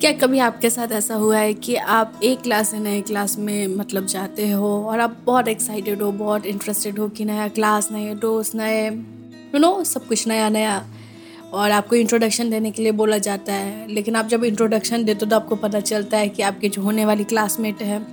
क्या कभी आपके साथ ऐसा हुआ है कि आप एक क्लास से नए क्लास में मतलब जाते हो और आप बहुत एक्साइटेड हो, बहुत इंटरेस्टेड हो कि नया क्लास नए दोस्त, नए यू नो सब कुछ नया नया। और आपको इंट्रोडक्शन देने के लिए बोला जाता है। लेकिन आप जब इंट्रोडक्शन देते हो तो आपको पता चलता है कि आपके जो होने वाली क्लासमेट है,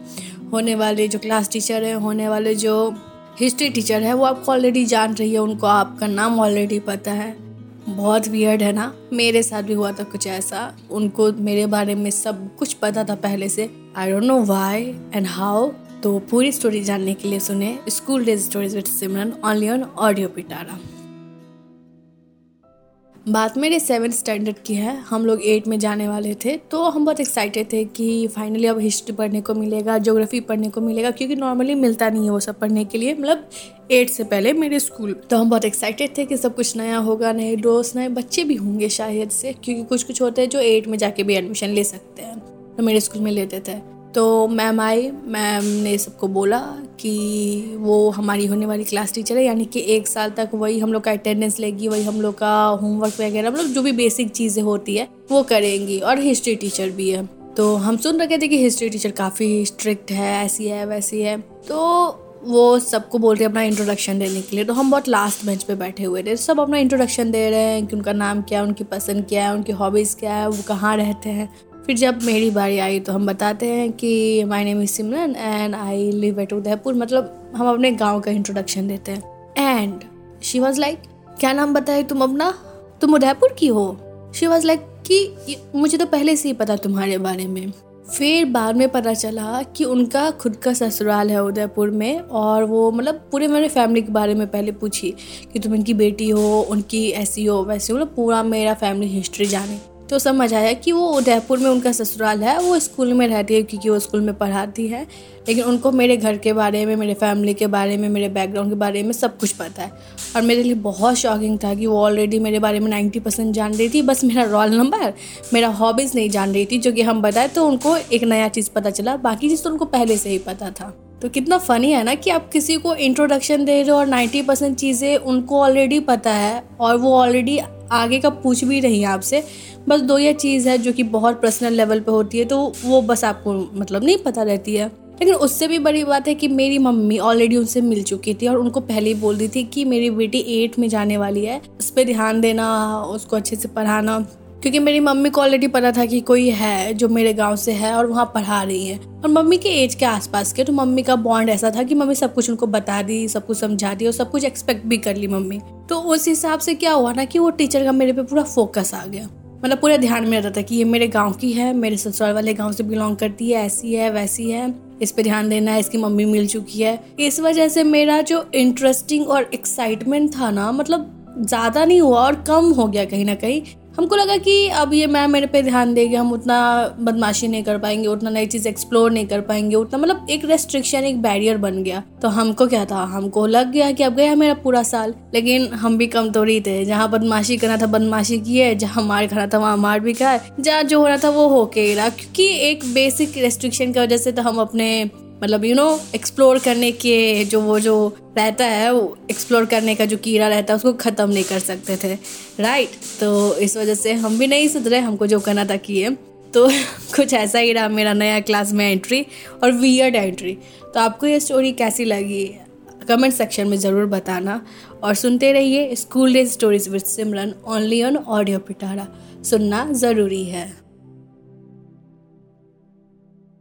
होने वाले जो क्लास टीचर हैं, होने वाले जो हिस्ट्री टीचर है, वो आपको ऑलरेडी जान रही है, उनको आपका नाम ऑलरेडी पता है। बहुत वियर्ड है ना। मेरे साथ भी हुआ था कुछ ऐसा। उनको मेरे बारे में सब कुछ पता था पहले से। I don't know why and how तो पूरी स्टोरी जानने के लिए सुने। School days stories with Simran only on audio Pitara बात मेरे सेवन स्टैंडर्ड की है। हम लोग एट में जाने वाले थे तो हम बहुत एक्साइटेड थे कि फाइनली अब हिस्ट्री पढ़ने को मिलेगा जोग्राफी पढ़ने को मिलेगा, क्योंकि नॉर्मली मिलता नहीं है वो सब पढ़ने के लिए मतलब एट से पहले मेरे स्कूल तो हम बहुत एक्साइटेड थे कि सब कुछ नया होगा, नए दोस्त, नए बच्चे भी होंगे शायद से, क्योंकि कुछ कुछ होते हैं जो एट में जाके भी एडमिशन ले सकते हैं। तो मेरे स्कूल में लेते थे। तो मैम आई, मैम ने सबको बोला कि वो हमारी होने वाली क्लास टीचर है, यानी कि एक साल तक वही हम लोग का अटेंडेंस लेगी, वही हम लोग का होमवर्क वगैरह मतलब जो भी बेसिक चीज़ें होती है, वो करेंगी। और हिस्ट्री टीचर भी है। तो हम सुन रखे थे कि हिस्ट्री टीचर काफ़ी स्ट्रिक्ट है, ऐसी है, वैसी है। तो वो सबको बोल रहे अपना इंट्रोडक्शन देने के लिए। तो हम बहुत लास्ट बेंच पे बैठे हुए थे। सब अपना इंट्रोडक्शन दे रहे हैं कि उनका नाम क्या है, उनकी पसंद क्या है, उनकी हॉबीज़ क्या है, वो कहाँ रहते हैं। फिर जब मेरी बारी आई तो हम बताते हैं कि my name is Simran and I live at Udaipur मतलब हम अपने गाँव का इंट्रोडक्शन देते हैं. एंड शी वॉज़ लाइक क्या नाम बताए तुम अपना? तुम उदयपुर की हो? शी वॉज़ लाइक कि मुझे तो पहले से ही पता तुम्हारे बारे में. फिर बाद में पता चला कि उनका खुद का ससुराल है उदयपुर में और वो मतलब पूरे मेरे फैमिली के बारे में पहले पूछी कि तुम इनकी बेटी हो, उनकी ऐसी हो, वैसी हो मतलब पूरा मेरा फैमिली हिस्ट्री जाने। तो समझ आया कि वो उदयपुर में उनका ससुराल है, वो स्कूल में रहती है क्योंकि वो स्कूल में पढ़ाती है। लेकिन उनको मेरे घर के बारे में, मेरे फैमिली के बारे में, मेरे बैकग्राउंड के बारे में सब कुछ पता है। और मेरे लिए बहुत शॉकिंग था कि वो ऑलरेडी मेरे बारे में नाइन्टी परसेंट जान रही थी, बस मेरा रोल नंबर मेरा हॉबीज़ नहीं जान रही थी, जो कि हम बताए तो उनको एक नया चीज़ पता चला, बाकी चीज़ तो उनको पहले से ही पता था। तो कितना फ़नी है ना कि आप किसी को इंट्रोडक्शन दे रहे हो और नाइन्टी परसेंट चीज़ें उनको ऑलरेडी पता है और वो ऑलरेडी आगे का पूछ भी रही है आपसे। बस दो ये चीज़ है जो कि बहुत पर्सनल लेवल पे होती है तो वो बस आपको मतलब नहीं पता रहती है। लेकिन उससे भी बड़ी बात है कि मेरी मम्मी ऑलरेडी उनसे मिल चुकी थी और उनको पहले ही बोल दी थी कि मेरी बेटी एट में जाने वाली है। उस पर ध्यान देना, उसको अच्छे से पढ़ाना क्योंकि मेरी मम्मी को ऑलरेडी पता था कि कोई है जो मेरे गाँव से है और वहाँ पढ़ा रही है। और मम्मी के एज के आसपास के तो मम्मी का बॉन्ड ऐसा था कि मम्मी सब कुछ उनको बता दी, सब कुछ समझा दी और सब कुछ एक्सपेक्ट भी कर ली मम्मी। तो उस हिसाब से क्या हुआ ना कि वो टीचर का मेरे पे पूरा फोकस आ गया। मतलब पूरा ध्यान में रहता था कि ये मेरे गाँव की है, मेरे ससुराल वाले गाँव से बिलोंग करती है, ऐसी है, वैसी है, इस पे ध्यान देना है, इसकी मम्मी मिल चुकी है। इस वजह से मेरा जो इंटरेस्टिंग और एक्साइटमेंट था ना मतलब ज़्यादा नहीं हुआ और कम हो गया कहीं ना कहीं। हमको लगा कि अब ये मैम मेरे पे ध्यान देगी, हम उतना बदमाशी नहीं कर पाएँगे, उतना नई चीज़ एक्सप्लोर नहीं कर पाएँगे, उतना मतलब एक रेस्ट्रिक्शन एक बैरियर बन गया। तो हमको क्या था? हमको लग गया कि अब गया मेरा पूरा साल, लेकिन हम भी कम थोड़ी थे। जहाँ बदमाशी करना था, बदमाशी किए जहाँ मार खाना था, वहाँ मार भी खाए जहाँ जो हो रहा था, वो होके रहा। क्योंकि एक बेसिक रेस्ट्रिक्शन की वजह से तो हम अपने मतलब यू नो एक्सप्लोर करने के जो वो जो रहता है, वो एक्सप्लोर करने का जो कीड़ा रहता है, उसको ख़त्म नहीं कर सकते थे। राइट तो इस वजह से हम भी नहीं सुधरे, हमको जो करना था किए। तो कुछ ऐसा ही रहा मेरा नया क्लास में एंट्री और वियर्ड एंट्री तो आपको ये स्टोरी कैसी लगी? कमेंट सेक्शन में ज़रूर बताना। और सुनते रहिए school days stories with Simran only on audio Pitara सुनना ज़रूरी है।